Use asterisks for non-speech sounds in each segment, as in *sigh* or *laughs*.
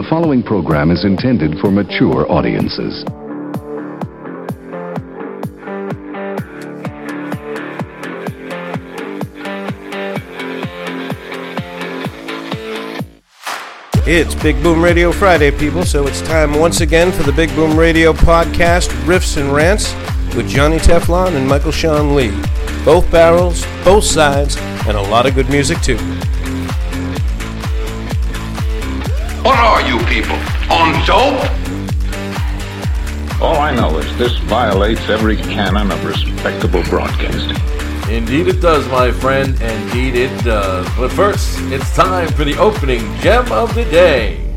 The following program is intended for mature audiences. It's Big Boom Radio Friday, people, so it's time once again for the Big Boom Radio podcast, Riffs and Rants, with Johnny Teflon and Michael Sean Lee. Both barrels, both sides, and a lot of good music, too. What are you people? On dope? All I know is this violates every canon of respectable broadcasting. Indeed it does, my friend. Indeed it does. But first, it's time for the opening gem of the day.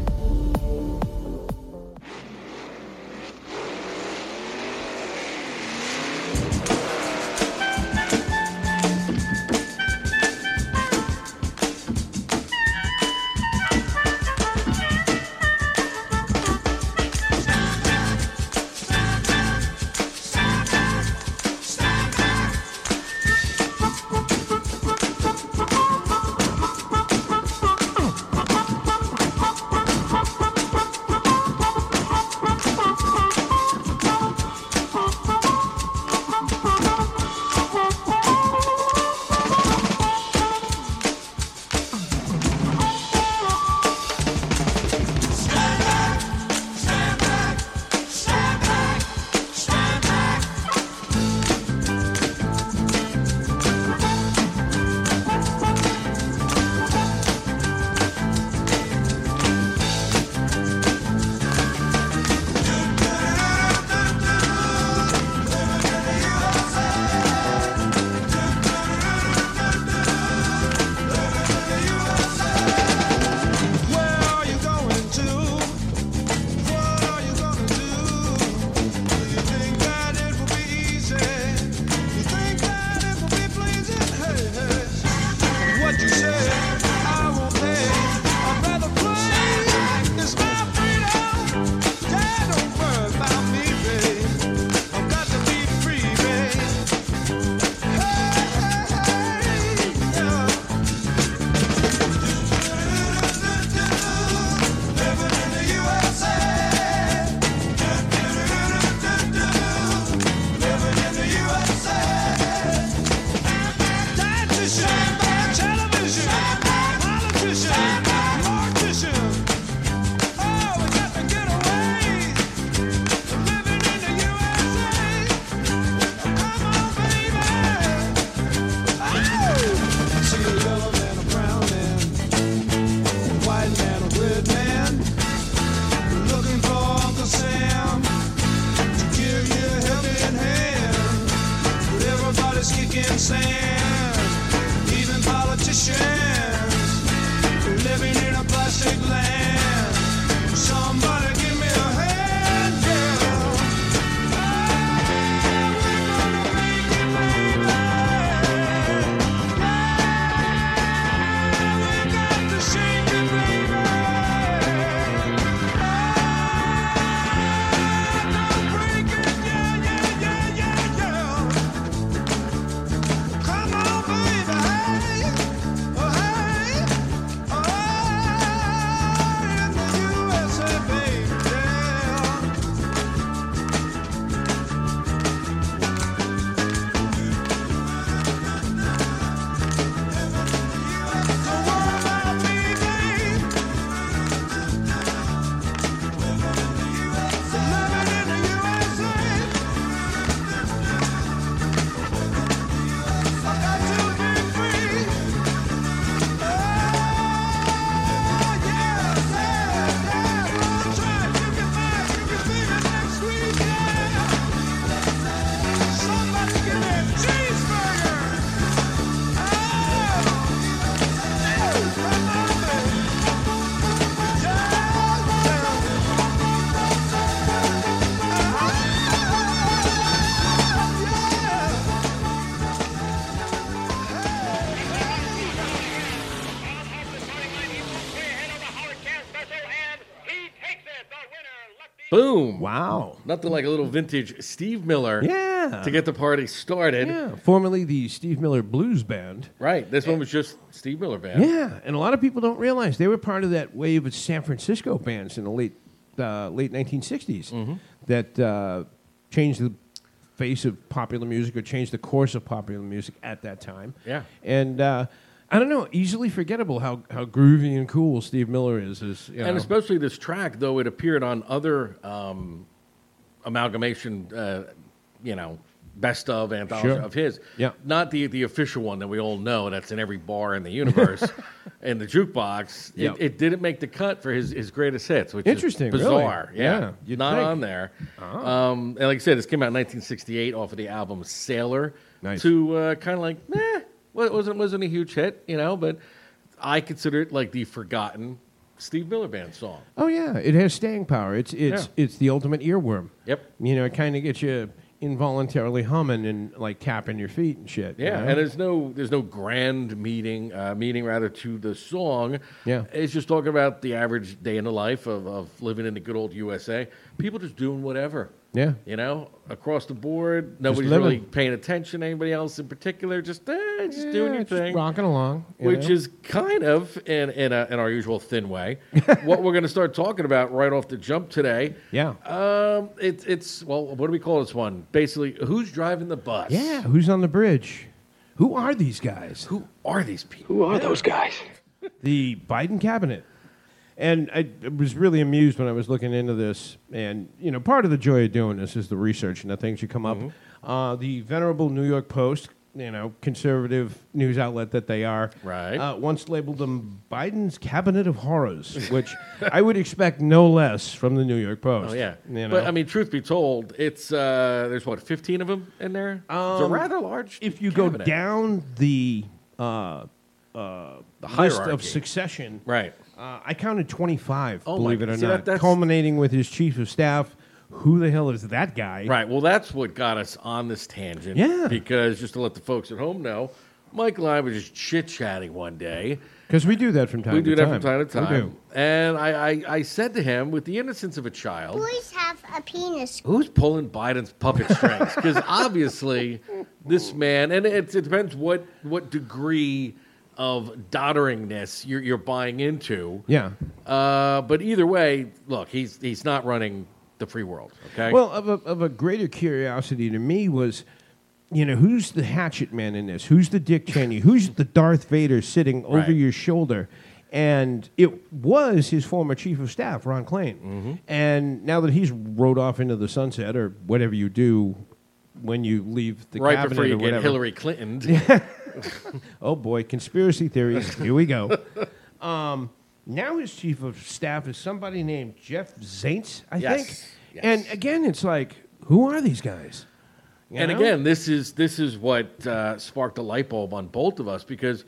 Nothing like a little vintage Steve Miller. Yeah. To get the party started. Yeah, formerly the Steve Miller Blues Band. Right. This one was just Steve Miller Band. Yeah, and a lot of people don't realize they were part of that wave of San Francisco bands in the late uh, late 1960s Mm-hmm. that uh, changed the face of popular music or changed the course of popular music at that time. Yeah. and uh, I don't know, easily forgettable how, how groovy and cool Steve Miller is. is you And especially this track, though it appeared on other um, amalgamation, uh, you know, best of anthology Sure. of his. Yeah. Not the, the official one that we all know that's in every bar in the universe *laughs* and the jukebox. It, Yeah. it didn't make the cut for his, his greatest hits, which Interesting, is really? bizarre. Yeah. Yeah, Not think. on there. Um, and like I said, this came out in 1968 off of the album Sailor. Nice. To uh, kind of like, eh, well, it wasn't, wasn't a huge hit, you know, but I consider it like the forgotten Steve Miller Band song. oh yeah, it has staying power. It's it's Yeah. it's the ultimate earworm. Yep. You know, it kind of gets you involuntarily humming and like tapping your feet and shit. you Yeah, know? and there's no there's no grand meaning uh, meaning rather to the song. Yeah. it's just talking about the average day in the life of, of living in the good old USA. People just doing whatever. Yeah. you know, across the board. Nobody's really paying attention to anybody else in particular. Just eh, just doing your just thing. rocking along. you Which know? is kind of in in, a, in our usual thin way. *laughs* what we're going to start talking about right off the jump today. yeah. Um, it's it's well, what do we call this one? Basically, who's driving the bus? Yeah, who's on the bridge? Who are these guys? Who are these people? Who are those guys? The Biden cabinet. And I was really amused when I was looking into this. And, you know, part of the joy of doing this is the research and the things you come up. Mm-hmm. Uh, the venerable New York Post, you know, conservative news outlet that they are, Right. uh, once labeled them Biden's cabinet of horrors, which I would expect no less from the New York Post. Oh yeah, You know? but I mean, truth be told, it's uh, there's what 15 of them in there. it's a Um, rather large. if you cabinet. go down the uh, uh, The list of succession, right? Uh, I counted 25, Oh, believe my- it or see, not, that- culminating with his chief of staff. Who the hell is that guy? Right. Well, that's what got us on this tangent. Yeah. Because just to let the folks at home know, Mike and I were just chit chatting one day. Because we do that from time we to time. We do that from time to We time. do. And I, I, I said to him, with the innocence of a child, Boys have a penis. who's pulling Biden's puppet strings? Because obviously, this man, and it, it depends what what degree of dodderingness you're, you're buying into. Yeah. Uh, but either way, look, he's he's not running the free world. Okay. Well, of a, of a greater curiosity to me was, you know, who's the hatchet man in this? Who's the Dick Cheney? *laughs* Who's the Darth Vader sitting over Right. your shoulder? And it was his former chief of staff, Ron Klain. Mm-hmm. And now that he's rode off into the sunset, or whatever you do when you leave the right cabinet before you or get. Hillary Clinton. *laughs* *laughs* Oh boy, conspiracy theories. Here we go. *laughs* Um, now his chief of staff is somebody named Jeff Zients, I Yes, think. yes. And again, it's like, who are these guys? You and know? again, this is this is what uh, sparked a light bulb on both of us because,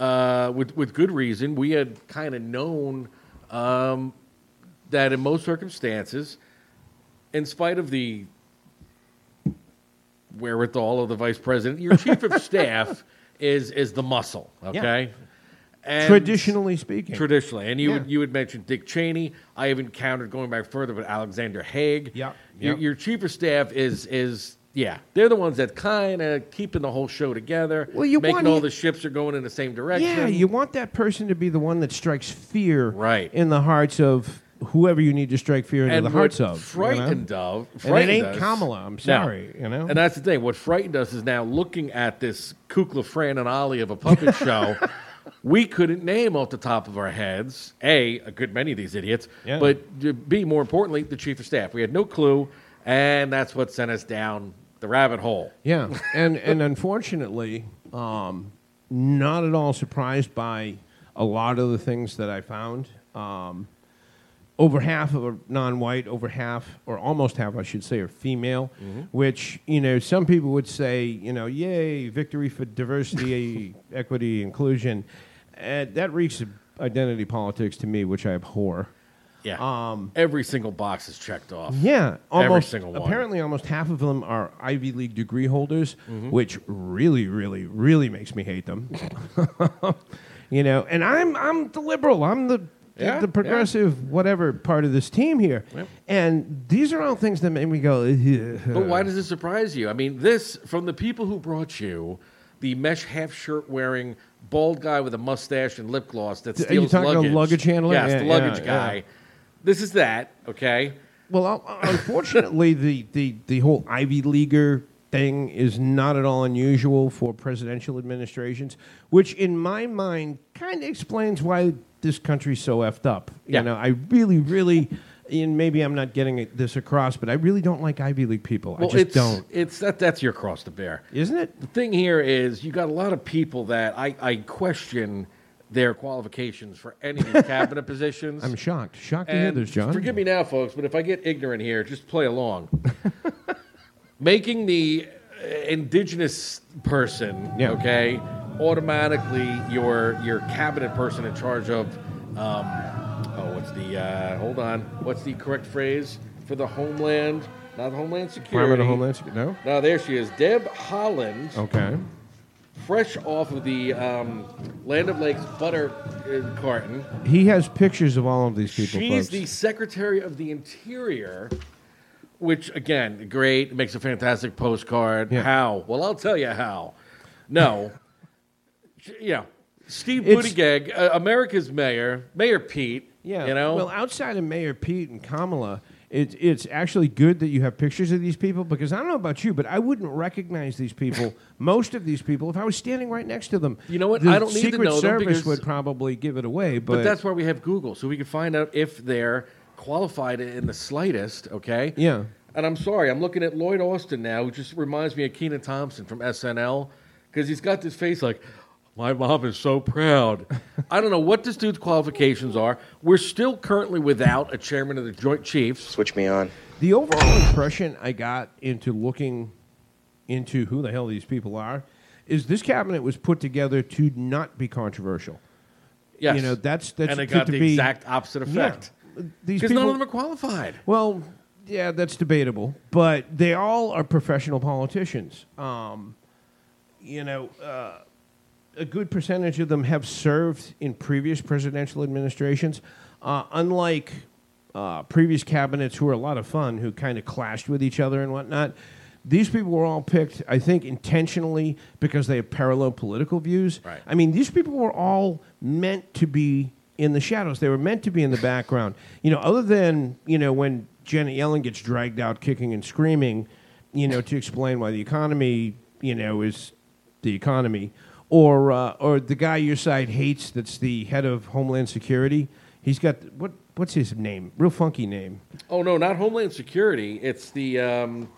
uh, with with good reason, we had kind of known um, that in most circumstances, in spite of the wherewithal of the vice president, your chief of *laughs* staff is is the muscle. Okay. And- traditionally speaking, Traditionally, and you Yeah. would you would mention Dick Cheney. I have encountered going back further, but Alexander Haig. Yeah, Your, yeah. your chief of staff is is yeah, they're the ones that kind of keeping the whole show together. Well, you making want all the ships are going in the same direction. yeah, you want that person to be the one that strikes fear Right. in the hearts of whoever you need to strike fear into and the hearts of. you know? frightened of. And it ain't us- Kamala. I'm No. sorry, you know. And that's the thing. What frightened us is now looking at this Kukla, Fran, and Ollie of a puppet *laughs* show. We couldn't name off the top of our heads a a good many of these idiots, Yeah. but uh, b more importantly the chief of staff. We had no clue, and that's what sent us down the rabbit hole. Yeah, *laughs* and and unfortunately, um, not at all surprised by a lot of the things that I found. Um, over half of are non-white, over half, or almost half, I should say, are female. Which you know, some people would say, you know, yay, victory for diversity, *laughs* equity, inclusion. And that reeks of identity politics to me, which I abhor. Yeah, um, every single box is checked off. Yeah, almost. Every single one. Apparently, almost half of them are Ivy League degree holders, Mm-hmm. which really, really, really makes me hate them. *laughs* you know, and I'm I'm the liberal. I'm the- Yeah, the progressive whatever part of this team here, and these are all things that make me go. "Ugh." But why does it surprise you? I mean, this from the people who brought you the mesh half shirt wearing bald guy with a mustache and lip gloss that steals Are you talking luggage. luggage handler? Yes, Yeah, the luggage yeah, guy. yeah. This is that. Okay. Well, uh, unfortunately, the, the, the whole Ivy Leaguer thing is not at all unusual for presidential administrations, which in my mind kind of explains why this country's so effed up. You Yeah. know, I really, really, and maybe I'm not getting it- this across, but I really don't like Ivy League people. Well, I just it's don't. it's that that's your cross to bear. Isn't it? The thing here is you got a lot of people that I, I question their qualifications for any *laughs* cabinet positions. I'm shocked. Shocked to hear And this, John. Forgive me now, folks, but if I get ignorant here, just play along. *laughs* Making the uh, indigenous person, Yeah. okay, automatically your your cabinet person in charge of, um, oh, what's the uh, hold on, what's the correct phrase for the homeland? Not Homeland Security. Department of Homeland Security. No? No, there she is, Deb Haaland Okay. fresh off of the um, Land of Lakes butter uh, carton. He has pictures of all of these people, She's folks. the Secretary of the Interior, which again, great, makes a fantastic postcard. Yeah. How? Well, I'll tell you how. No, Sh- yeah, Steve It's- Buttigieg, uh, America's mayor, Mayor Pete. Yeah. you know. Well, outside of Mayor Pete and Kamala, it's it's actually good that you have pictures of these people because I don't know about you, but I wouldn't recognize these people, *laughs* most of these people, if I was standing right next to them. You know what? The I don't need to Secret know them Service because- would probably give it away, but, but that's why we have Google, so we can find out if they're qualified in the slightest. Okay. yeah. And I'm sorry, I'm looking at Lloyd Austin now, who just reminds me of Kenan Thompson from SNL, because he's got this face like, my mom is so proud. I don't know what this dude's qualifications are. We're still currently without a chairman of the Joint Chiefs. Switch me on. The overall impression I got into looking into who the hell these people are is this cabinet was put together to not be controversial. Yes. You know, that's that's and it got to the be- exact opposite Yeah. effect. These Because people, none of them are qualified. Well, yeah, that's debatable, but they all are professional politicians. Um, you know, uh, a good percentage of them have served in previous presidential administrations. Uh, unlike uh, previous cabinets, who were a lot of fun, who kind of clashed with each other and whatnot. These people were all picked, I think, intentionally because they have parallel political views. Right. I mean, these people were all meant to be in the shadows. They were meant to be in the background. You know, other than, you know, when Janet Yellen gets dragged out kicking and screaming, you know, to explain why the economy, you know, is the economy. Or, uh, or the guy your side hates that's the head of Homeland Security. He's got, what, what's his name? Real funky name. Oh, no, not Homeland Security. It's the. Um,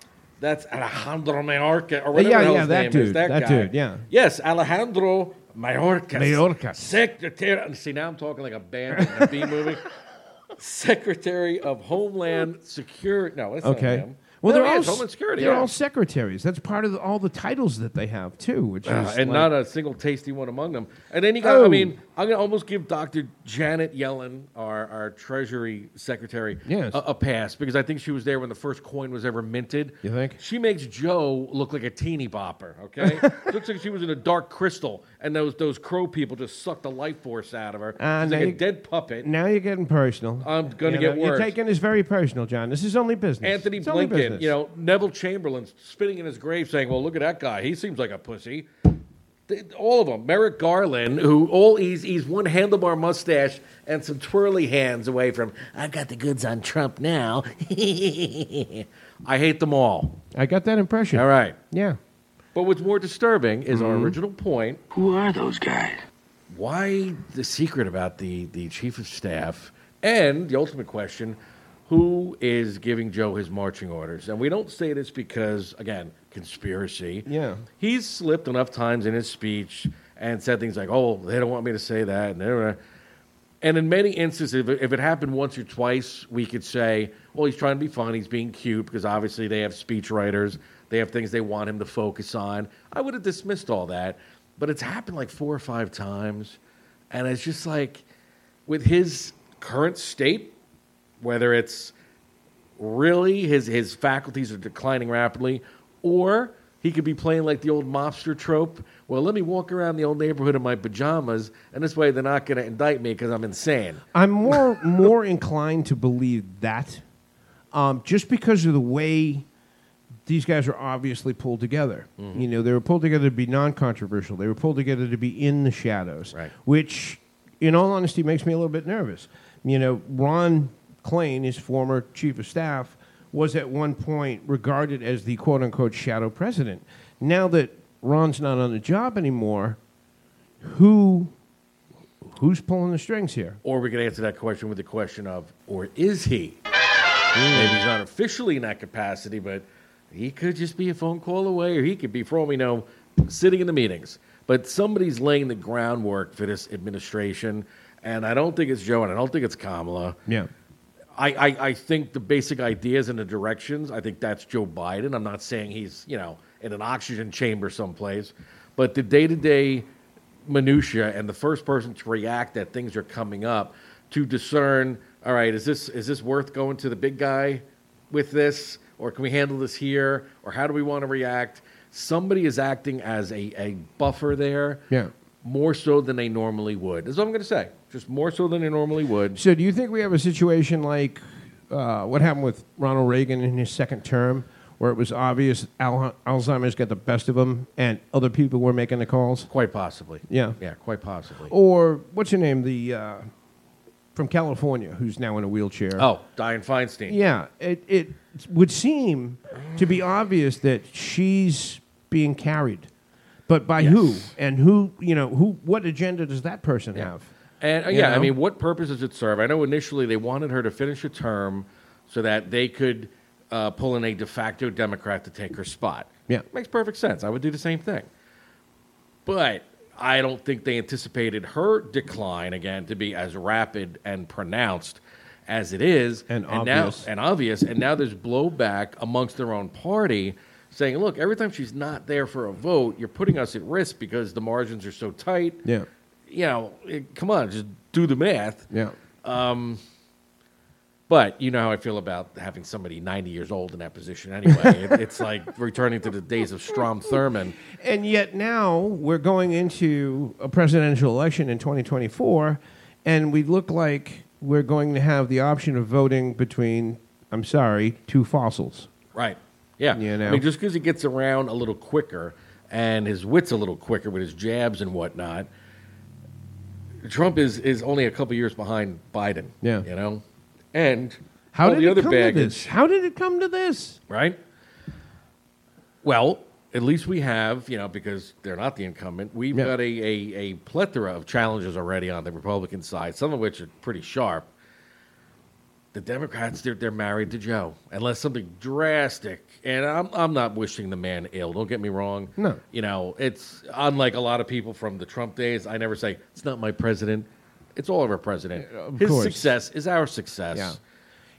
that's Alejandro Mayorkas, or whatever yeah, yeah, his that name is. dude, That, that guy. dude, yeah. Yes, Alejandro Mayorkas. Mayorkas. Secretary. See, now I'm talking like a band in a B movie. *laughs* Secretary of Homeland Security. No, it's not Okay. him. Well, No, they're he all Homeland Security. They're yeah. all secretaries. That's part of the, all the titles that they have too, which Uh, is and like- not a single tasty one among them. And then you got, I Oh. mean, I'm going to almost give Dr. Janet Yellen, our, our Treasury Secretary, Yes. a, a pass because I think she was there when the first coin was ever minted. You think? She makes Joe look like a teeny bopper, okay? *laughs* Looks like she was in a dark crystal and those, those crow people just sucked the life force out of her. Uh, She's like a dead puppet. Now you're getting personal. I'm gonna You get know, worse. You're taking this very personal, John. This is only business. Antony It's Blinken, you know, Neville Chamberlain spinning in his grave saying, well, look at that guy. He seems like a pussy. They- All of them. Merrick Garland, who all he's, he's one handlebar mustache and some twirly hands away from, I've got the goods on Trump now. *laughs* I hate them all. I got that impression. All right. Yeah. But what's more disturbing is our hmm? original point. Who are those guys? Why the secret about the, the chief of staff? And the ultimate question who is giving Joe his marching orders? And we don't say this because, again, conspiracy. Yeah. He's slipped enough times in his speech and said things like, oh, they don't want me to say that. And, and in many instances, if it, if it happened once or twice, we could say, well, he's trying to be fun, he's being cute, because obviously they have speech writers, they have things they want him to focus on. I would have dismissed all that. But it's happened like four or five times. And it's just like, with his current state, whether it's really his, his faculties are declining rapidly or he could be playing like the old mobster trope. Well, let me walk around the old neighborhood in my pajamas, and this way they're not going to indict me because I'm insane. I'm more more *laughs* inclined to believe that, um, just because of the way these guys are obviously pulled together. Mm-hmm. You know, they were pulled together to be non-controversial. They were pulled together to be in the shadows, Right. which, in all honesty, makes me a little bit nervous. You know, Ron Klain, his former chief of staff, was at one point regarded as the quote-unquote shadow president. Now that Ron's not on the job anymore, who who's pulling the strings here? Or we could answer that question with the question of, or is he? Maybe he's not officially in that capacity, but he could just be a phone call away, or he could be, for all we know, sitting in the meetings. But somebody's laying the groundwork for this administration, and I don't think it's Joe, and I don't think it's Kamala. Yeah. I, I, I think the basic ideas and the directions, I think that's Joe Biden. I'm not saying he's, you know, in an oxygen chamber someplace, but the day to day minutia and the first person to react that things are coming up to discern, all right, is this is this worth going to the big guy with this? Or can we handle this here? Or how do we want to react? Somebody is acting as a, a buffer there Yeah. more so than they normally would. That's what I'm going to say. Just more so than they normally would. So, do you think we have a situation like uh, what happened with Ronald Reagan in his second term, where it was obvious Al- Alzheimer's got the best of him, and other people were making the calls? Quite possibly. Yeah. Yeah, quite possibly. Or what's your name? The uh, from California, who's now in a wheelchair. Oh, Dianne Feinstein. Yeah, it, it would seem to be obvious that she's being carried, but by who and who? You know, who? What agenda does that person have? And uh, yeah, I mean, what purpose does it serve? I know initially they wanted her to finish a term so that they could uh, pull in a de facto Democrat to take her spot. Yeah. Makes perfect sense. I would do the same thing. But I don't think they anticipated her decline again to be as rapid and pronounced as it is. And now, obvious. and obvious. And now there's blowback amongst their own party saying, look, every time she's not there for a vote, you're putting us at risk because the margins are so tight Yeah, you know, it- come on, just do the math. yeah. Um, But you know how I feel about having somebody 90 years old in that position anyway. it, *laughs* it's like returning to the days of Strom Thurmond. And yet now we're going into a presidential election in 2024, and we look like we're going to have the option of voting between, I'm sorry, two fossils. Right. Yeah. You I mean, just because he gets around a little quicker and his wit's a little quicker with his jabs and whatnot, Trump is, is only a couple years behind Biden. Yeah. You know? And How all did the it other come to baggage. this? How did it come to this? right? Well, at least we have, you know, because they're not the incumbent, we've Yeah. got a, a, a plethora of challenges already on the Republican side, some of which are pretty sharp. The Democrats, they're, they're married to Joe, unless something drastic. And I'm, I'm not wishing the man ill, don't get me wrong. No. You know, it's unlike a lot of people from the Trump days. I never say, it's not my president. It's all of our president. of His course. success is our success. Yeah.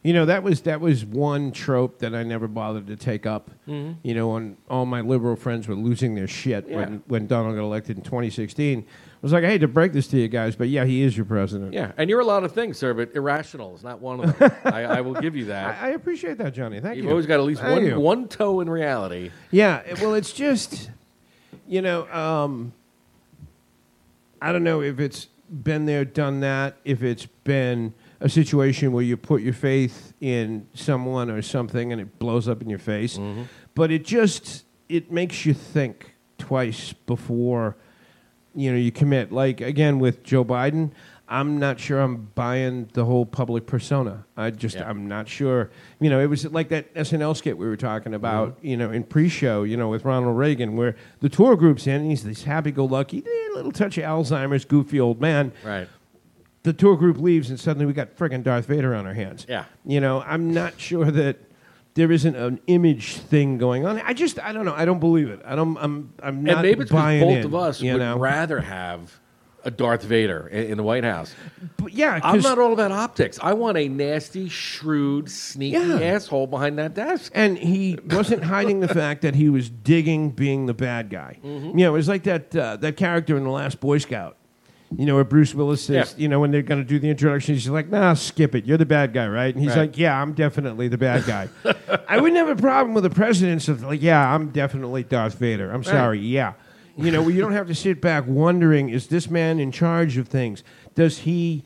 You know that was that was one trope that I never bothered to take up. Mm-hmm. You know, when all my liberal friends were losing their shit Yeah. when when Donald got elected in 2016, I was like, I hate to break this to you guys, but yeah, he is your president. Yeah, and you're a lot of things, sir, but irrational is not one of them. *laughs* I, I will give you that. I, I appreciate that, Johnny. Thank You've you. always got at least Thank one you. one toe in reality. Yeah, well, it's just, you know, um, I don't know if it's been there, done that, if it's been a situation where you put your faith in someone or something and it blows up in your face, mm-hmm. but it just it makes you think twice before you know you commit. Like again with Joe Biden, I'm not sure I'm buying the whole public persona. I just Yeah. I'm not sure. You know, it was like that SNL skit we were talking about. You know, in pre-show, you know, with Ronald Reagan, where the tour group's in, and he's this happy-go-lucky, eh, little touch of Alzheimer's, goofy old man. Right. The tour group leaves, and suddenly we got friggin' Darth Vader on our hands. Yeah. You know, I'm not sure that there isn't an image thing going on. I just, I don't know. I don't believe it. I don't. I'm. I'm not and maybe it's because both in, of us would know? rather have a Darth Vader in, in the White House. But yeah, I'm not all about optics. I want a nasty, shrewd, sneaky Yeah. asshole behind that desk. And he wasn't hiding the fact that he was digging being the bad guy. Mm-hmm. You know, it was like that uh, that character in the Last Boy Scout. You know, where Bruce Willis says, Yeah. you know, when they're going to do the introduction, he's like, nah, skip it. You're the bad guy, right? And he's Right. like, yeah, I'm definitely the bad guy. *laughs* I wouldn't have a problem with the presidents of, like, yeah, I'm definitely Darth Vader. I'm sorry, yeah. You know, you don't have to sit back wondering, is this man in charge of things? Does he,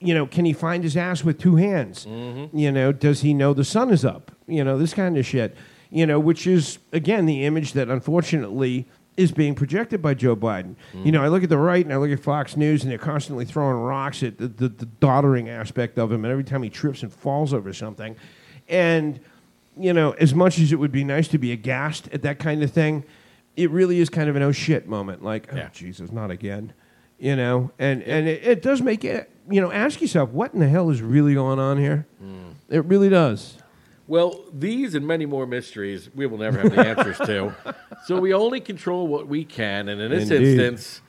you know, can he find his ass with two hands? Mm-hmm. You know, does he know the sun is up? You know, this kind of shit. You know, which is, again, the image that unfortunately is being projected by Joe Biden. You know, I look at the right and I look at Fox News and they're constantly throwing rocks at the, the, the doddering aspect of him. And every time he trips and falls over something. And, you know, as much as it would be nice to be aghast at that kind of thing, it really is kind of an oh shit moment. Like, oh, Yeah. Jesus, not again. You know, and, and it, it does make it, you know, ask yourself, what in the hell is really going on here? Hmm. It really does. Well, these and many more mysteries we will never have the answers to. *laughs* So we only control what we can, and in this Indeed. instance,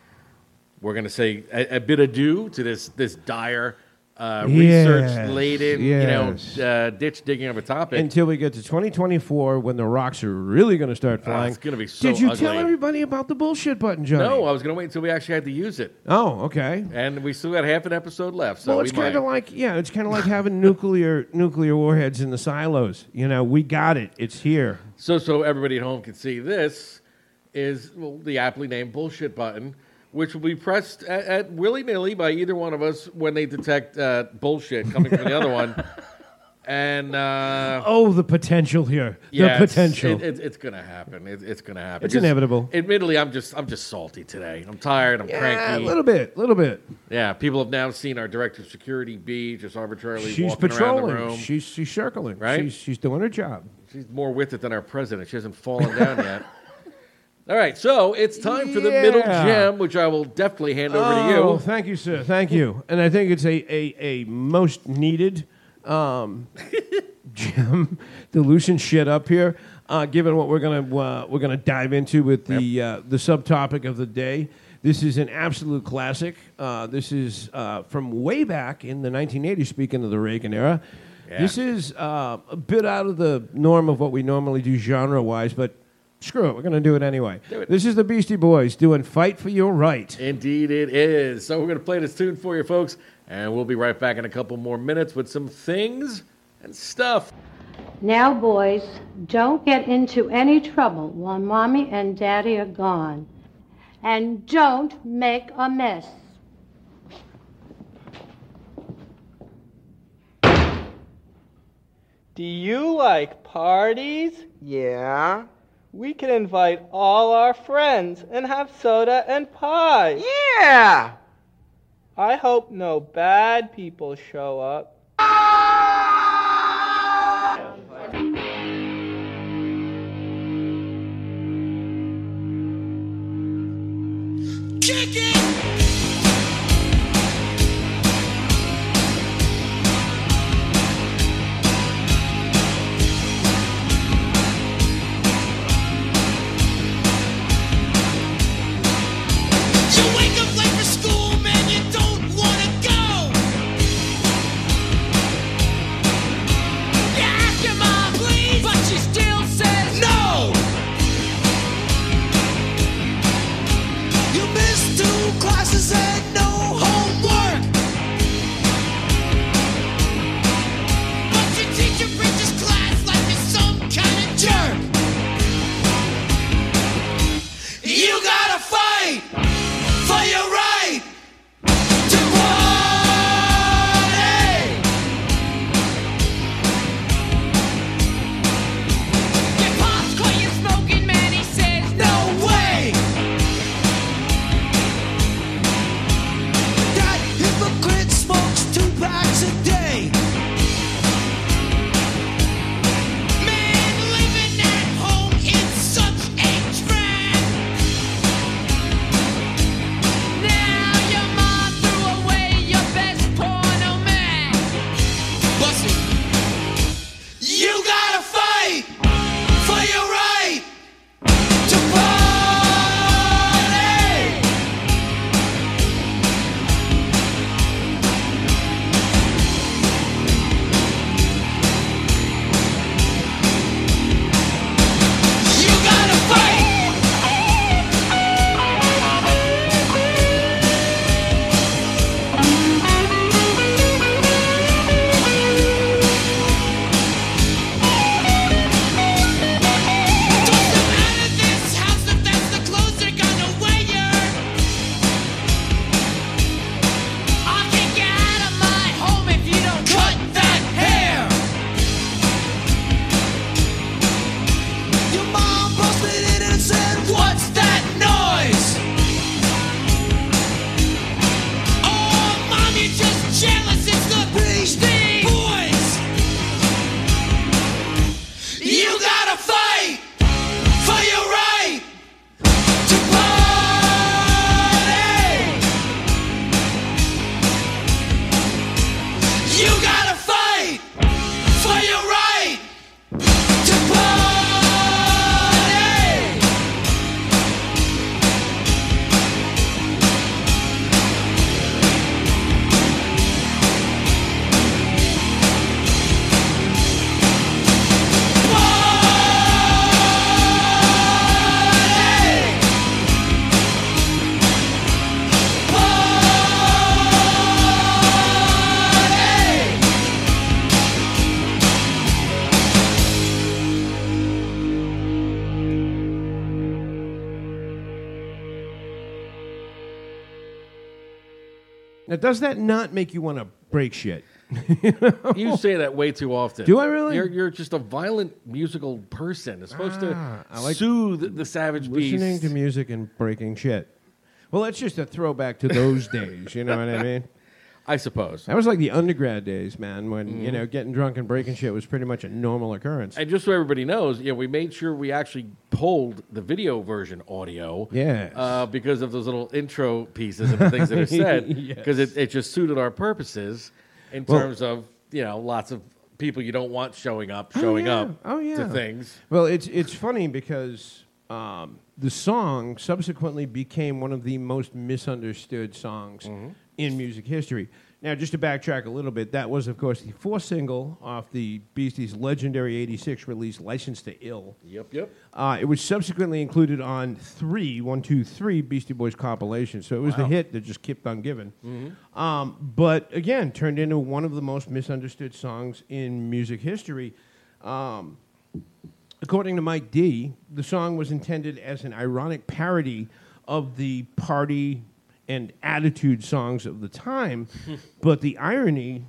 we're going to say a, a bit adieu to this this dire, uh, Yes, research laden, yes. you know, uh, ditch digging of a topic. Until we get to 2024 when the rocks are really going to start flying. Ah, it's gonna be so Did you tell everybody about the bullshit button, Johnny? no, I was going to wait until we actually had to use it, Oh, okay. and we still got half an episode left. So well, we it's kind of like yeah, it's kind of like having *laughs* nuclear nuclear warheads in the silos. You know, we got it. It's here. So, so everybody at home can see this is well, the aptly named bullshit button, which will be pressed at, at willy nilly by either one of us when they detect uh, bullshit coming from the other one. *laughs* And uh, Oh, the potential here. yeah, the it's- potential. It, it, it's gonna happen. It, it's gonna happen. It's Just- inevitable. Admittedly, I'm just I'm just salty today. I'm tired. I'm cranky. a little bit, A little bit. Yeah, people have now seen our director of security be just arbitrarily She's walking around the patrolling. room. She's she's circling. Right? She's she's doing her job. She's more with it than our president. She hasn't fallen down yet. *laughs* All right, so it's time for the middle gem, which I will definitely hand over oh, to you. thank you, sir. Thank you. And I think it's a a, a most needed um, *laughs* gem to loosen shit up here. Uh, given what we're gonna uh, we're gonna dive into with the uh, the subtopic of the day. This is an absolute classic. Uh, this is uh, from way back in the 1980s. Speaking of the Reagan era, Yeah. this is uh, a bit out of the norm of what we normally do genre wise, but. Screw it, we're going to do it anyway. it. This is the Beastie Boys doing Fight for Your Right. Indeed, it is. So we're going to play this tune for you, folks, and we'll be right back in a couple more minutes with some things and stuff. Now, boys, don't get into any trouble while Mommy and Daddy are gone. And don't make a mess. Do you like parties? Yeah. We can invite all our friends and have soda and pie. Yeah. I hope no bad people show up. Now, does that not make you want to break shit? *laughs* You say that way too often. Do I really? You're, you're just a violent musical person. It's supposed Ah, I to like soothe the savage Listening beast. to music and breaking shit. Well, that's just a throwback to those days. You know what I mean? I suppose. That was like the undergrad days, man, when you Mhm. know getting drunk and breaking shit was pretty much a normal occurrence. And just so everybody knows, you know, we made sure we actually pulled the video version audio. Yes. Uh, because of those little intro pieces and the things that are said. *laughs* Yes. Because it, it just suited our purposes in Well- terms of, you know, lots of people you don't want showing up, showing yeah. up Oh, yeah. to things. Well, it's it's funny because um, the song subsequently became one of the most misunderstood songs Mm-hmm. In music history. Now, just to backtrack a little bit, that was, of course, the fourth single off the Beasties' legendary '86 release, "License to Ill." Yep, yep. Uh, it was subsequently included on three, one, two, three Beastie Boys compilations. So it was the hit that just kept on giving. Mhm. Um, but again, turned into one of the most misunderstood songs in music history. Um, according to Mike D, the song was intended as an ironic parody of the party and attitude songs of the time, *laughs* but the irony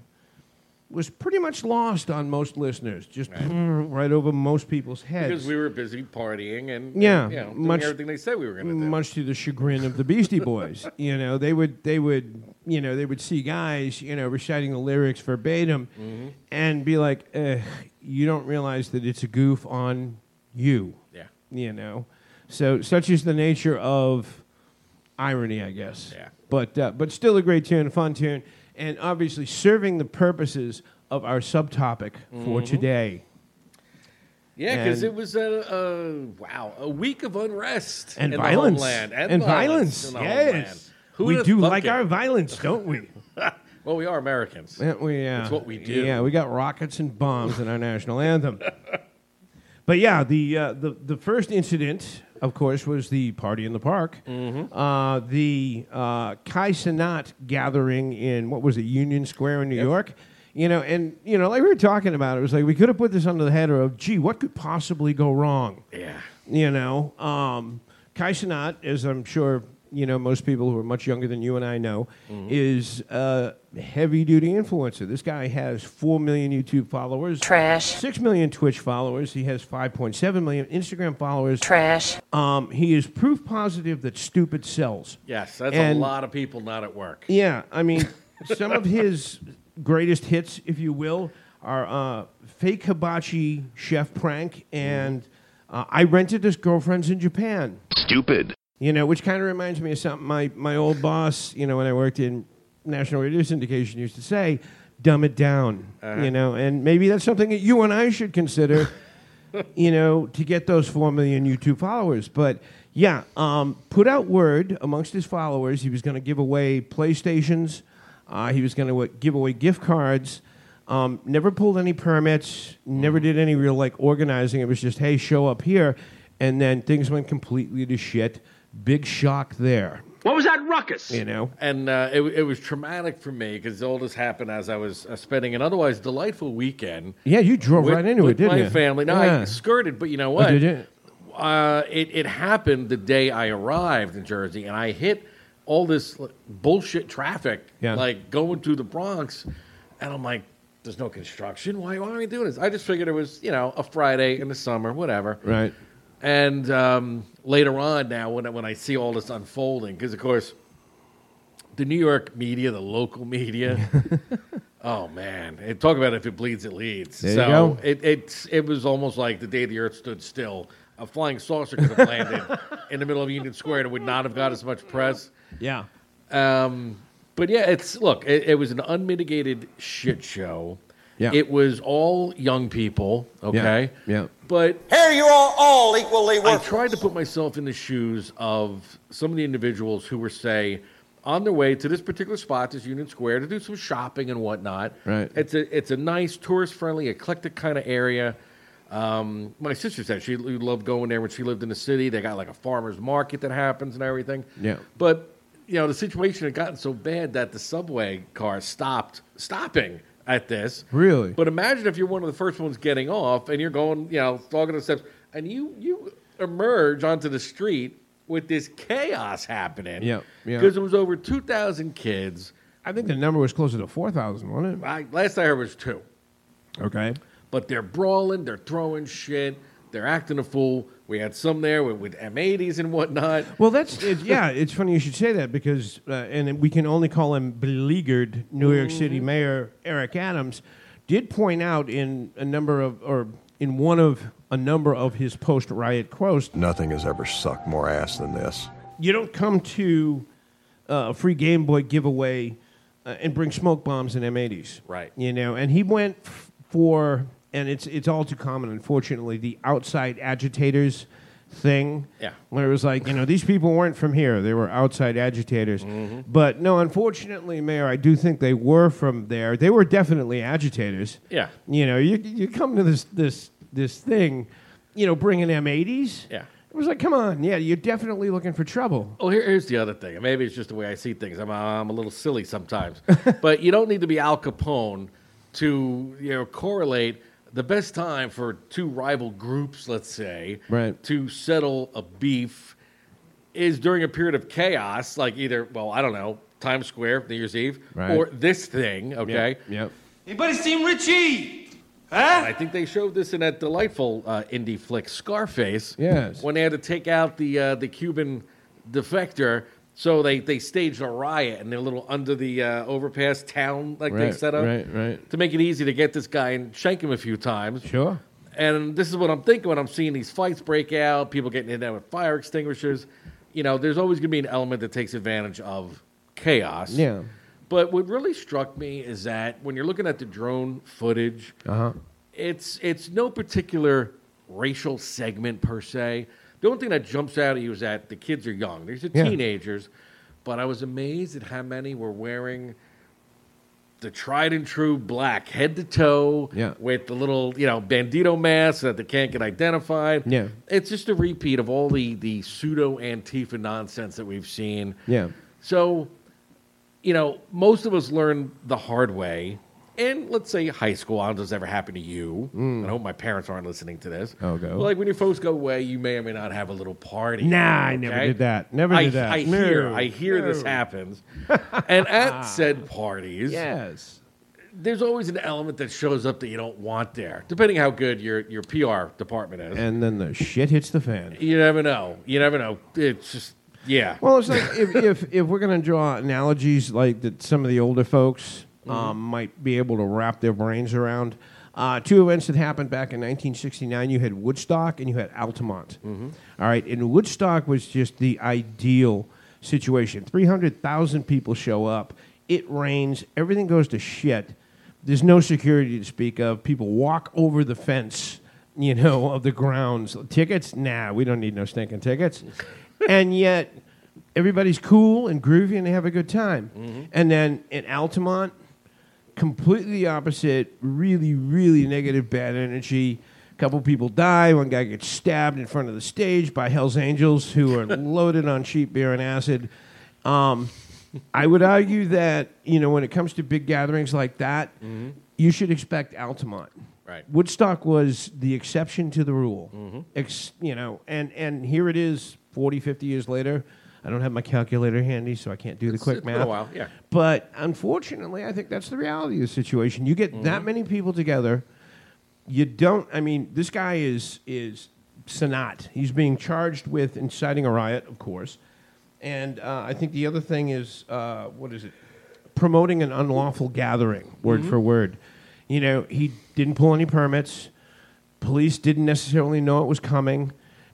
was pretty much lost on most listeners, just right, *laughs* over most people's heads. Because we were busy partying and, Yeah, you know, doing much- everything they said we were going to do. much to the chagrin of the Beastie Boys. *laughs* you know, they would they would you know they would see guys you know reciting the lyrics verbatim Mm-hmm. and be like, eh, you don't realize that it's a goof on you. Yeah. You know, so such is the nature of irony, I guess. Yeah. But uh, but still a great tune, a fun tune, and obviously serving the purposes of our subtopic for Mhm. today. Yeah, because it was a, a wow a week of unrest and in violence the homeland and, violence. yes, Who we do like it? our violence, don't we? *laughs* well, we are Americans. Yeah, we, yeah. It's what we do. Yeah, we got rockets and bombs in our national anthem. *laughs* But yeah, the, uh, the the first incident, of course, was the party in the park. Mm-hmm. Uh, the uh, Kai Cenat gathering in what was it, Union Square in New York. You know, and you know, like we were talking about, it was like we could have put this under the header of, "Gee, what could possibly go wrong?" Yeah. You know, um, Kai Cenat, as I'm sure you know most people who are much younger than you and I know, Mm-hmm. is a heavy duty influencer. This guy has four million YouTube followers, Trash. six million Twitch followers. He has five point seven million Instagram followers. Trash. Um, he is proof positive that stupid sells. Yes, that's And- a lot of people not at work. Yeah, I mean, *laughs* some of his greatest hits, if you will, are uh, fake hibachi chef prank and uh, I rented this girlfriend's in Japan. Stupid. You know, which kind of reminds me of something my, my old boss, you know, when I worked in National Radio Syndication, used to say, dumb it down. Uh-huh. You know, and maybe that's something that you and I should consider, *laughs* you know, to get those 4 million YouTube followers. But yeah, um, put out word amongst his followers he was going to give away PlayStations, uh, he was going to give away gift cards. Um, never pulled any permits, never did any real like organizing. It was just, hey, show up here. And then things went completely to shit. Big shock there. What was that ruckus? You know? And uh, it, it was traumatic for me because all this happened as I was uh, spending an otherwise delightful weekend. Yeah, you drove with, right into with it, didn't my you? family. No, I skirted, but you know Oh, what? did you? Uh, it, it happened the day I arrived in Jersey, and I hit all this like, bullshit traffic, Yeah. like going through the Bronx, and I'm like, "There's no construction. Why, why are we doing this?" I just figured it was, you know, a Friday in the summer, whatever. Right. And um, later on, now when I, when I see all this unfolding, because of course, the New York media, the local media, *laughs* oh man, it, talk about if it bleeds, it leads. There so. It, it it was almost like the day the Earth stood still. A flying saucer could have landed *laughs* in the middle of Union Square and it would not have got as much press. Yeah. Um, but yeah, it's look, it, it was an unmitigated shit show. Yeah. It was all young people, okay? Yeah. But Here you are all equally I worthless. tried to put myself in the shoes of some of the individuals who were, say, on their way to this particular spot, this Union Square, to do some shopping and whatnot. Right. It's a it's a nice tourist friendly, eclectic kind of area. Um, my sister said she loved going there when she lived in the city. They got like a farmers market that happens and everything. Yeah. But you know the situation had gotten so bad that the subway car stopped stopping at this. Really? But imagine if you're one of the first ones getting off and you're going, you know, talking to the steps, and you you emerge onto the street with this chaos happening. Yeah, yeah. Because it was over two thousand kids I think the number was closer to four thousand, wasn't it? I, last I heard was two. Okay. But they're brawling, they're throwing shit, they're acting a fool. We had some there with, with M80s and whatnot. Well, that's it, yeah. It's funny you should say that because, uh, and we can only call him beleaguered. New York City Mayor Eric Adams did point out in a number of, or in one of a number of his post riot quotes, Nothing has ever sucked more ass than this. you don't come to uh, a free Game Boy giveaway uh, and bring smoke bombs and M80s. Right. You know, and he went f- for, and it's it's all too common, unfortunately, the outside agitators thing. Yeah. Where it was like, you know, these people weren't from here; they were outside agitators. Mm-hmm. But no, unfortunately, Mayor, I do think they were from there. They were definitely agitators. Yeah. You know, you you come to this this this thing, you know, bringing M80s. Yeah. It was like, come on, yeah, you're definitely looking for trouble. Oh, here, here's the other thing. Maybe it's just the way I see things. I'm, I'm a little silly sometimes. *laughs* but you don't need to be Al Capone to you know correlate the best time for two rival groups, let's say, Right. to settle a beef is during a period of chaos, like either, well, I don't know, Times Square, New Year's Eve, Right. or this thing, okay? Yep. Anybody seen Richie? And I think they showed this in that delightful uh, indie flick Scarface. Yes. When they had to take out the uh, the Cuban defector, so they, they staged a riot in their little under the uh, overpass town like they Right, set up right, right. to make it easy to get this guy and shank him a few times. Sure. And this is what I'm thinking when I'm seeing these fights break out, people getting in there with fire extinguishers. You know, there's always going to be an element that takes advantage of chaos. Yeah. But what really struck me is that when you're looking at the drone footage, Uh huh. it's it's no particular racial segment per se. The only thing that jumps out at you is that the kids are young. These are Yeah. teenagers, but I was amazed at how many were wearing the tried and true black head to toe Yeah. with the little you know bandito mask that they can't get identified. Yeah. it's just a repeat of all the the pseudo antifa nonsense that we've seen. Yeah. So, you know, most of us learn the hard way. And let's say high school, I don't know if this ever happened to you. Hmm. I hope my parents aren't listening to this. Oh, go. Like when your folks go away, you may or may not have a little party. Nah, I never okay? did that. Never I, did that. I No. hear, I hear this happens. *laughs* and at said parties, Yes. there's always an element that shows up that you don't want there, depending how good your, your PR department is. And then the shit hits the fan. you never know. You never know. It's just, yeah. Well, it's like if, if, if we're going to draw analogies like that some of the older folks Mm-hmm. um, might be able to wrap their brains around. Uh, two events that happened back in 1969 you had Woodstock and you had Altamont. Mm-hmm. All right, and Woodstock was just the ideal situation. 300,000 people show up, it rains, everything goes to shit. There's no security to speak of. People walk over the fence, you know, of the grounds. Tickets? Nah, we don't need no stinking tickets. *laughs* and yet, everybody's cool and groovy and they have a good time. And then in Altamont, completely opposite. Really, really negative, bad energy. A couple people die. One guy gets stabbed in front of the stage by Hell's Angels, who are *laughs* loaded on cheap beer and acid. Um, I would argue that you know when it comes to big gatherings like that, you should expect Altamont. Right. Woodstock was the exception to the rule. Ex, you know, and and here it is, 40, 50 years later. I don't have my calculator handy, so I can't do the quick it's been math. a while, yeah. But unfortunately, I think that's the reality of the situation. You get that many people together, you don't. I mean, this guy is is Cenat. He's being charged with inciting a riot, of course, and uh, I think the other thing is uh, what is it? Promoting an unlawful gathering, word for word. You know, he didn't pull any permits. Police didn't necessarily know it was coming.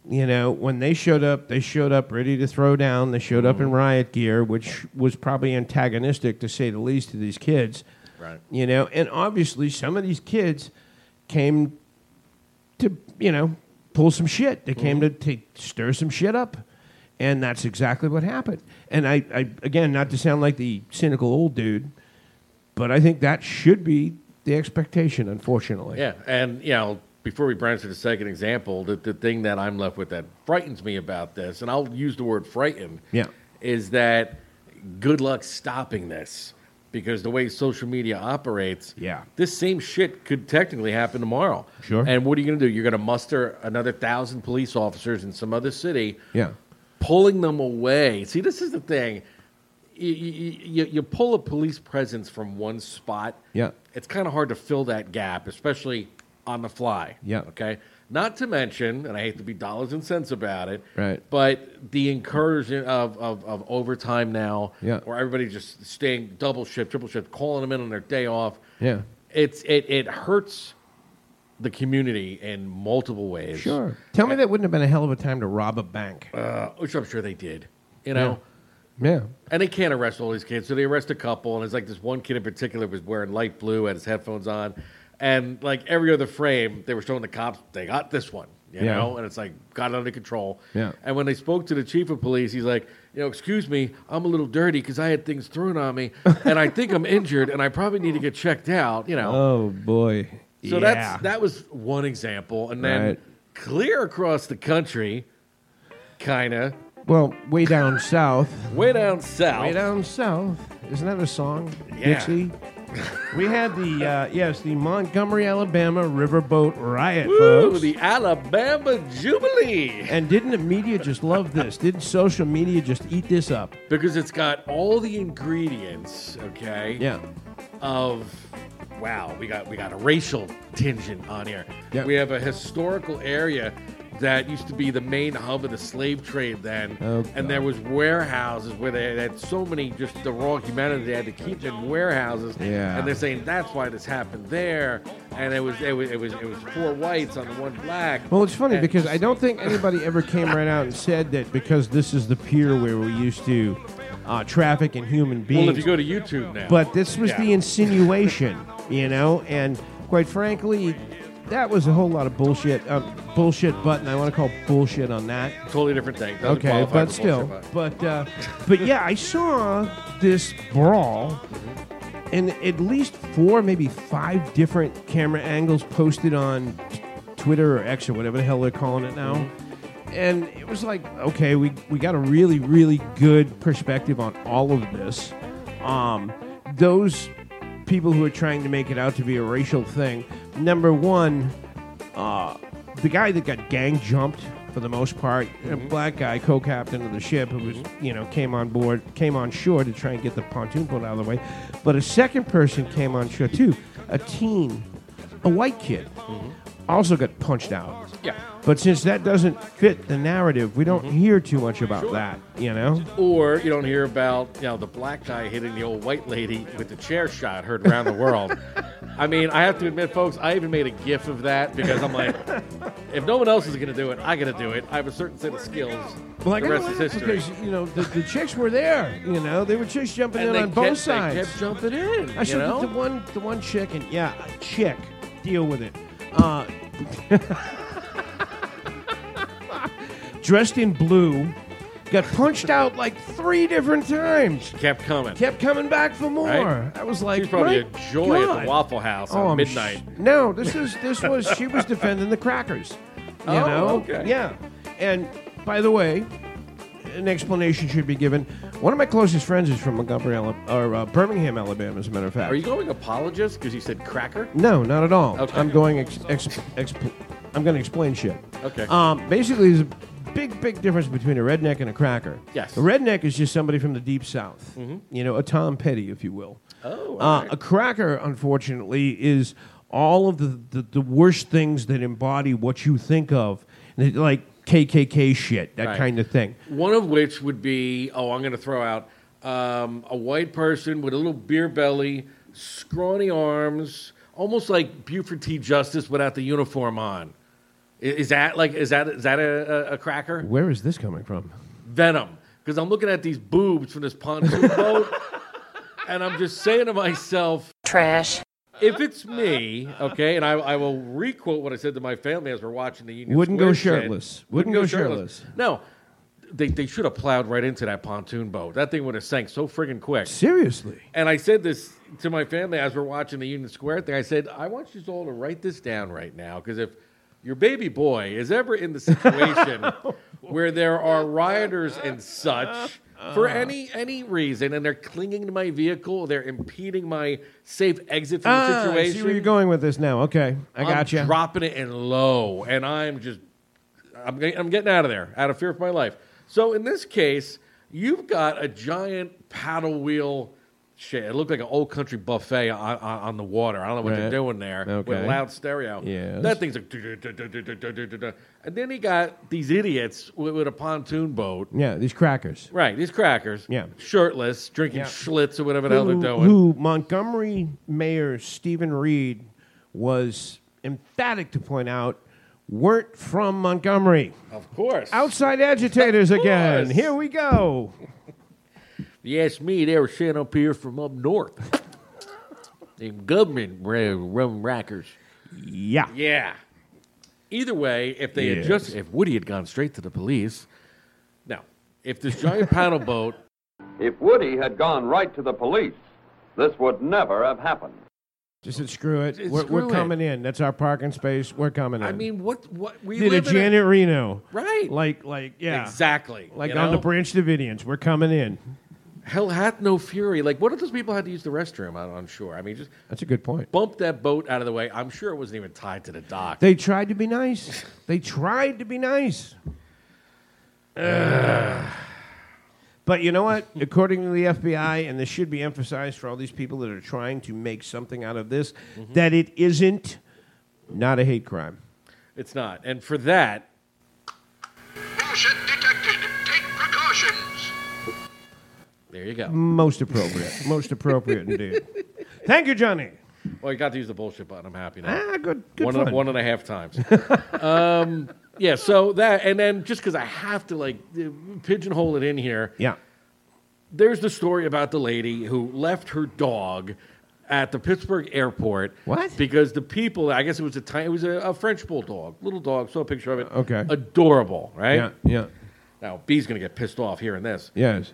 You know, when they showed up, they showed up ready to throw down. They showed up in mm-hmm. riot gear, which was probably antagonistic, to say the least, to these kids. Right. You know, and obviously some of these kids came to, you know, pull some shit. They came mm-hmm. to take, stir some shit up. And that's exactly what happened. And I, I, again, not to sound like the cynical old dude, but I think that should be the expectation, unfortunately. Yeah, and you know, before we branch to the second example, the, the thing that I'm left with that frightens me about this, and I'll use the word frightened, Yeah. is that good luck stopping this. Because the way social media operates, Yeah. this same shit could technically happen tomorrow. Sure. And what are you going to do? You're going to muster another thousand police officers in some other city, Yeah. pulling them away. See, this is the thing. you, you, you pull a police presence from one spot. Yeah. It's kind of hard to fill that gap, especially on the fly. Yeah. Okay. Not to mention, and I hate to be dollars and cents about it, Right. but the incursion of, of, of overtime now, Yeah. where everybody's just staying double shift, triple shift, calling them in on their day off. Yeah. It's it, it hurts the community in multiple ways. Sure. Tell me that wouldn't have been a hell of a time to rob a bank. Uh, which I'm sure they did. You know? Yeah. And they can't arrest all these kids, so they arrest a couple. And it's like this one kid in particular was wearing light blue, had his headphones on, and like every other frame, they were showing the cops they got this one, you Yeah. know, and it's like got it under control. Yeah. And when they spoke to the chief of police, he's like, you know, excuse me, I'm a little dirty because I had things thrown on me, and I think I'm injured, and I probably need to get checked out. You know. Oh boy. So yeah. that's that was one example, and then Right. clear across the country, kind of well, way down south. way down south. Way down south. Isn't that a song? Yeah. Dixie. We had the uh, yes, the Montgomery, Alabama riverboat riot, Woo, folks. the Alabama Jubilee. and didn't the media just love this? Didn't social media just eat this up? Because it's got all the ingredients, okay? Yeah. Of wow, we got we got a racial tinge on here. Yeah. We have a historical area that used to be the main hub of the slave trade then. Oh, and there was warehouses where they had so many just the raw humanity they had to keep in warehouses. Yeah. And they're saying that's why this happened there. And it was it was it was it was four whites on the one black. Well, it's funny And because I don't think anybody ever came right out and said that because this is the pier where we used to uh, traffic in human beings. Well, if you go to YouTube now. But this was Yeah. the insinuation, you know, and quite frankly, that was a whole lot of bullshit. Uh, bullshit button. I want to call bullshit on that. Totally different thing. Doesn't Okay, but still, but uh, but yeah, I saw this brawl, and at least four, maybe five different camera angles posted on Twitter or X or whatever the hell they're calling it now. And it was like, okay, we, we got a really, really good perspective on all of this. Um, those people who are trying to make it out to be a racial thing, number one, uh, the guy that got gang jumped for the most part, a mm-hmm. black guy, co-captain of the ship, who was mm-hmm. you know came on board, came on shore to try and get the pontoon boat out of the way. But a second person came on shore too, a teen, a white kid, mm-hmm. also got punched out. Yeah. But since that doesn't fit the narrative, we don't hear too much about that. You know. Or you don't hear about you know the black guy hitting the old white lady with the chair shot heard around the world. *laughs* I mean, I have to admit, folks, I even made a GIF of that because I'm like, *laughs* if no one else is going to do it, I got to do it. I have a certain set of skills. Well, the rest is history. because you know the, the chicks were there. You know they were chicks jumping And in on kept- both they sides. kept jumping in, I know? the one, the one chick, and yeah, chick, deal with it. Uh, *laughs* dressed in blue, got punched out like three different times. kept coming. Kept coming back for more. Right? I was like, She's probably a joy at the Waffle House Oh, at I'm midnight. sh- no, this is this was she was defending the crackers. You Oh, know? okay. Yeah. And by the way, an explanation should be given. One of my closest friends is from Montgomery, or uh, Birmingham, Alabama, as a matter of fact. Are you going apologist because you said cracker? No, not at all. Okay. I'm going. Ex- ex- expl- I'm going to explain shit. Okay. Um, basically, big, big difference between a redneck and a cracker. Yes. A redneck is just somebody from the deep south. Mhm. You know, a Tom Petty, if you will. Oh, Uh, a cracker, unfortunately, is all of the, the, the worst things that embody what you think of, like KKK shit, that Right. kind of thing. One of which would be, oh, I'm going to throw out um, a white person with a little beer belly, scrawny arms, almost like Buford T. Justice without the uniform on. I- Is that like is that is that a, a, a cracker? Where is this coming from? Venom, because I'm looking at these boobs from this pontoon boat, *laughs* and I'm just saying to myself, trash. If it's me, okay, and I, I will requote what I said to my family as we're watching the Union Square. Wouldn't go Square shit. shirtless. Wouldn't go shirtless. No, they, they should have plowed right into that pontoon boat. That thing would have sank so friggin' quick. Seriously. And I said this to my family as we're watching the Union Square thing. I said, I want you all to write this down right now because if your baby boy is ever in the situation *laughs* where there are rioters and such for Uh. any any reason and they're clinging to my vehicle, they're impeding my safe exit from Ah, the I situation. see where you're going with this now. Okay, I got I'm you. dropping it in low, and I'm just, I'm, I'm getting out of there out of fear for my life. So in this case, You've got a giant paddle wheel. Shit, it looked like an old country buffet on, on, on the water. I don't know what they're doing there with Okay. a loud stereo. Yes. that thing's like. *laughs* And then he got these idiots with, with a pontoon boat. Yeah, these crackers. Right, these crackers. Yeah. shirtless, drinking Yeah. Schlitz or whatever the hell they're who, doing. who Montgomery Mayor Steven Reed was emphatic to point out weren't from Montgomery. Of course. Outside agitators again. course. Here we go. You asked me, they were sent up here from up north. Them government ra- rum rackers. Yeah. Yeah. Either way, if they had just, if Woody had gone straight to the police, now, if this giant paddle boat, *laughs* If Woody had gone right to the police, this would never have happened. Just said, screw it. Just We're, screw we're it. coming in. That's our parking space. We're coming in. I mean, what, what, we did a live in Janet Reno. Right. Like, like, yeah. Exactly. Like you on the know? Branch Davidians. We're coming in. Hell hath no fury. Like, what if those people had to use the restroom out on shore? I mean, just That's a good point. bump that boat out of the way. I'm sure it wasn't even tied to the dock. They tried to be nice. They tried to be nice. *sighs* But you know what? According to the FBI, and this should be emphasized for all these people that are trying to make something out of this, Mm-hmm. that it isn't not a hate crime. It's not. And for that, Bullshit there you go. Most appropriate. Most appropriate indeed. *laughs* Thank you, Johnny. Well, you got to use the bullshit button. I'm happy now. Ah, good, good one, fun. And, one and a half times. *laughs* um, yeah, so that, and then just because I have to like uh, pigeonhole it in here, Yeah. there's the story about the lady who left her dog at the Pittsburgh airport. What? Because the people, I guess it was a tiny, it was a, a French bulldog, little dog. Saw a picture of it. Okay. Adorable, right? Yeah. Yeah. Now B's gonna get pissed off hearing this. Yes.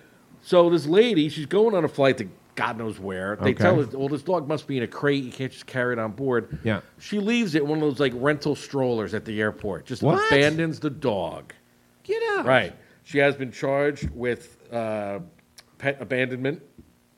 So this lady, she's going on a flight to God knows where. They Okay. tell her, well, this dog must be in a crate. You can't just carry it on board. Yeah. She leaves it in one of those like rental strollers at the airport. Just What? abandons the dog. Get out. Right. She has been charged with uh, pet abandonment,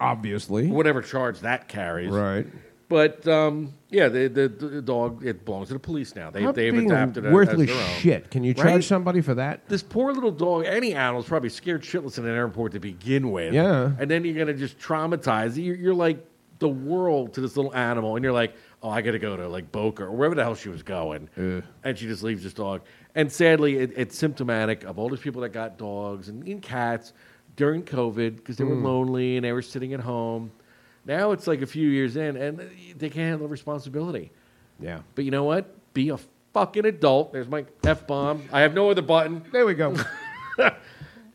Obviously. whatever charge that carries. Right. But um, yeah, the, the the dog it belongs to the police now. They they've being adapted it as worthless their own. shit. Can you charge Right? somebody for that? This poor little dog, any animal's probably scared shitless in an airport to begin with. Yeah. And then you're going to just traumatize. You're, you're like the world to this little animal, and you're like, oh, I got to go to like Boca or wherever the hell she was going. And she just leaves this dog. And sadly, it, it's symptomatic of all those people that got dogs and, and cats during COVID because they were Mm. lonely and they were sitting at home. Now it's like a few years in, and they can't handle responsibility. Yeah. But you know what? Be a fucking adult. There's my F bomb. I have no other button. There we go. *laughs*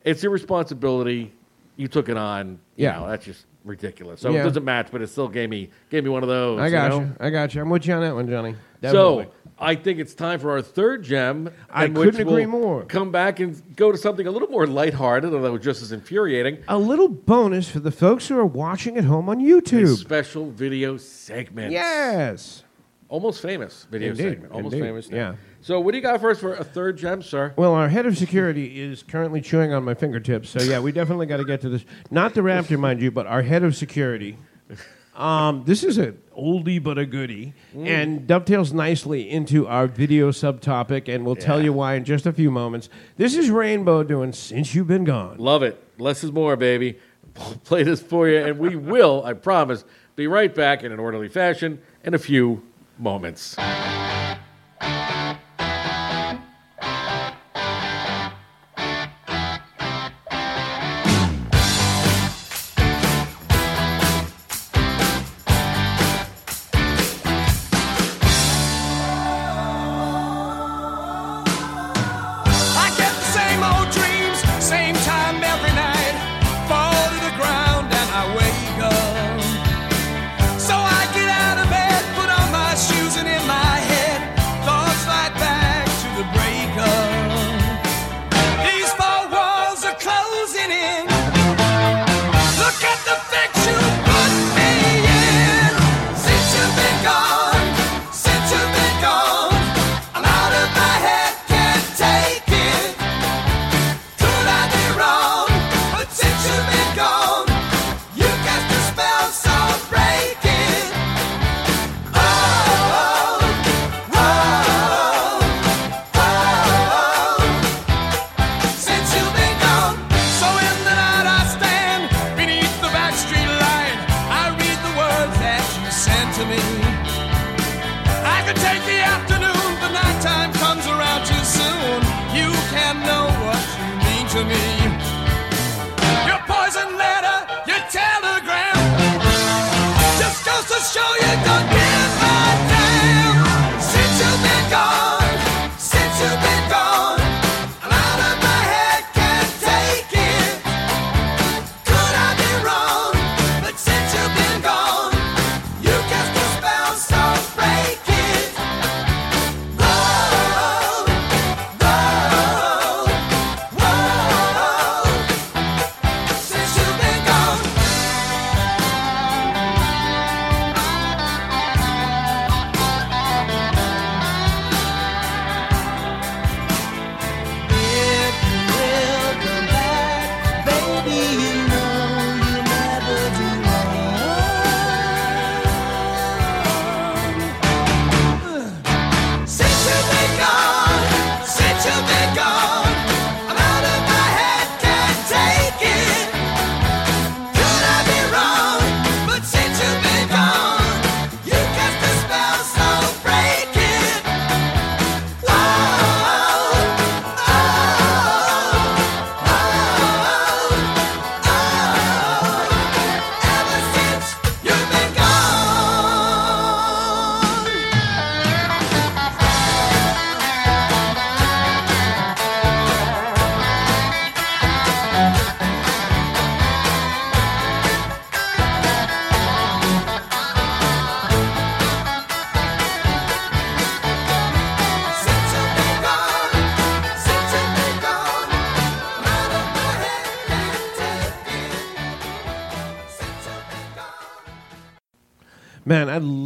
It's your responsibility. You took it on. You Yeah. know, that's just ridiculous. So Yeah. it doesn't match, but it still gave me gave me one of those. I got you. you. I got you. I'm with you on that one, Johnny. Definitely. So I think it's time for our third gem. I couldn't agree we'll more. Come back and go to something a little more lighthearted, although just as infuriating. a little bonus for the folks who are watching at home on A YouTube. special video segment. Yes. Almost famous video Indeed, segment. Almost indeed, famous. now. yeah. So what do you got first for a third gem, sir? Well, our head of security is currently chewing on my fingertips, so yeah, we definitely got to get to this. Not the Raptor, mind you, but our head of security. Um, this is an oldie but a goodie, Mm. and dovetails nicely into our video subtopic, and we'll tell you why in just a few moments. This is Rainbow doing "Since You've Been Gone." Love it. Less is more, baby. *laughs* Play this for you, and we will, I promise, be right back in an orderly fashion in a few moments.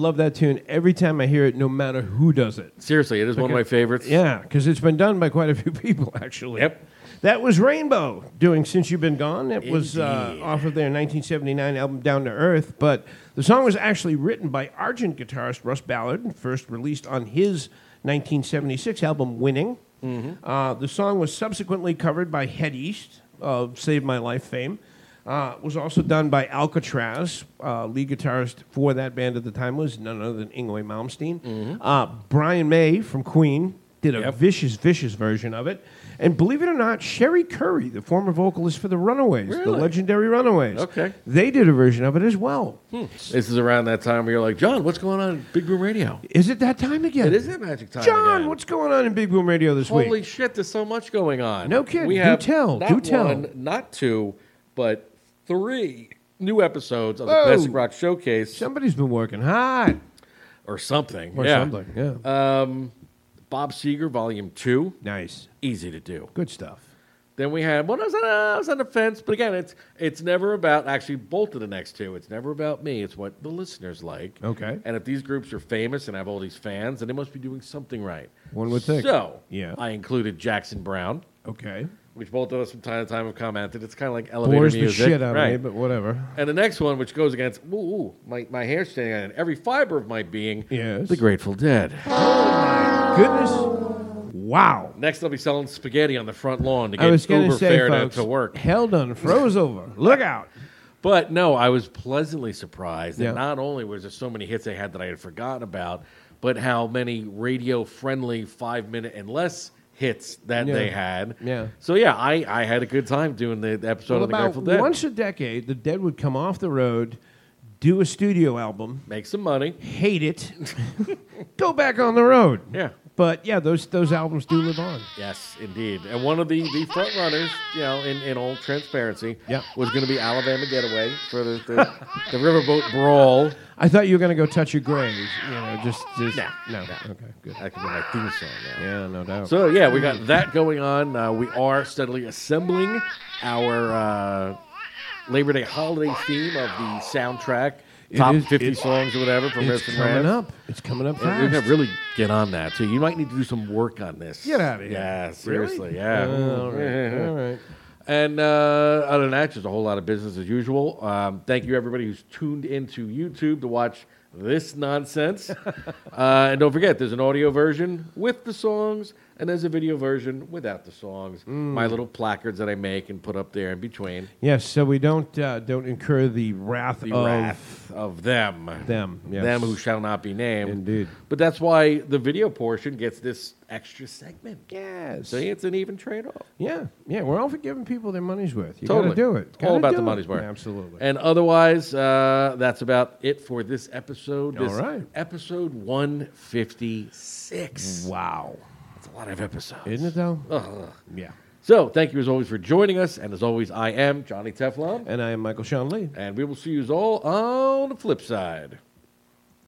Love that tune every time I hear it, no matter who does it. Seriously, it is one of my favorites. Yeah, because it's been done by quite a few *laughs* people, actually. Yep. That was Rainbow doing Since You've Been Gone. It was uh, off of their 1979 album Down to Earth, but the song was actually written by Argent guitarist Russ Ballard, first released on his 1976 album Winning. Mm-hmm. Uh, the song was subsequently covered by Head East of Save My Life fame. Uh, was also done by Alcatrazz. Uh, lead guitarist for that band at the time was none other than Yngwie Malmsteen. Uh, Brian May from Queen did a Mm-hmm. Yep. vicious, vicious version of it. And believe it or not, Cherie Currie, the former vocalist for the Runaways, the legendary Runaways, Okay. they did a version of it as well. This is around that time where you're like, John, what's going on in Big Boom Radio? Is it that time again? It is that magic time. John, again. what's going on in Big Boom Radio this Holy week? Holy shit, there's so much going on. No kidding. We Do have tell. Not Do tell. one, not two, but three new episodes of the Whoa. Classic Rock Showcase Somebody's been working hard. or something. Or yeah. something, yeah. Um, Bob Seger, Volume 2. Nice. Easy to do. Good stuff. Then we had one. I was on, I was on the fence, but again, it's it's never about actually both of the next two. It's never about me. It's what the listeners like. Okay. And if these groups are famous and have all these fans, then they must be doing something right. One would think. So Yeah. I included Jackson Browne, Okay. Which both of us from time to time have commented. It's kind of like elevator Bores the music, shit out right? of me, but whatever. And the next one, which goes against ooh, ooh, my my hair standing on it, every fiber of my being, Yes. the Grateful Dead. Oh my goodness. Wow. Next, I'll be selling spaghetti on the front lawn to I was get Uber say, fare to, folks, to work. hell done froze over. Look out. But no, I was pleasantly surprised that Yeah. not only was there so many hits they had that I had forgotten about, but how many radio friendly five minute and less hits that Yeah. they had. Yeah. So yeah, I, I had a good time doing the episode Well, of the about Grateful Dead. once a decade, the Dead would come off the road, do a studio album, Make some money. hate it, *laughs* go back on the road. Yeah. But yeah, those those albums do live on. Yes, indeed. And one of the, the front runners, you know, in, in all transparency, Yep. was going to be Alabama Getaway for the, the, the Riverboat Brawl. I thought you were going to go touch your grave. You know, just, just Nah, no. nah. Okay, good. That could be my theme song now. Yeah, no doubt. So yeah, we got that going on. Uh, we are steadily assembling our uh, Labor Day holiday theme of the soundtrack, It top is- fifty songs or whatever from it's and coming up. It's coming up And We're fast. gonna really get on that. So you might need to do some work on this. Get outta here. Yeah, seriously. Yeah. All right, all right. And uh, other than that, just a whole lot of business as usual. Um, thank you, everybody who's tuned into YouTube to watch this nonsense. *laughs* uh, and don't forget, there's an audio version with the songs, and there's a video version without the songs. My little placards that I make and put up there in between. Yes, so we don't uh, don't incur the wrath The of wrath of them. them. Yes. Them who shall not be named. Indeed. But that's why the video portion gets this extra segment. Yes. See, it's an even trade off. Yeah, yeah, we're all for giving people their money's worth. You totally. gotta do it. All Gotta about the money's worth. Absolutely. And otherwise, uh, that's about it for this episode. All This right. Episode 156. Wow. That's a lot of episodes. Isn't it though? Ugh. Yeah. So, thank you as always for joining us. And as always, I am Johnny Teflon. And I am Michael Sean Lee. And we will see you all on the flip side.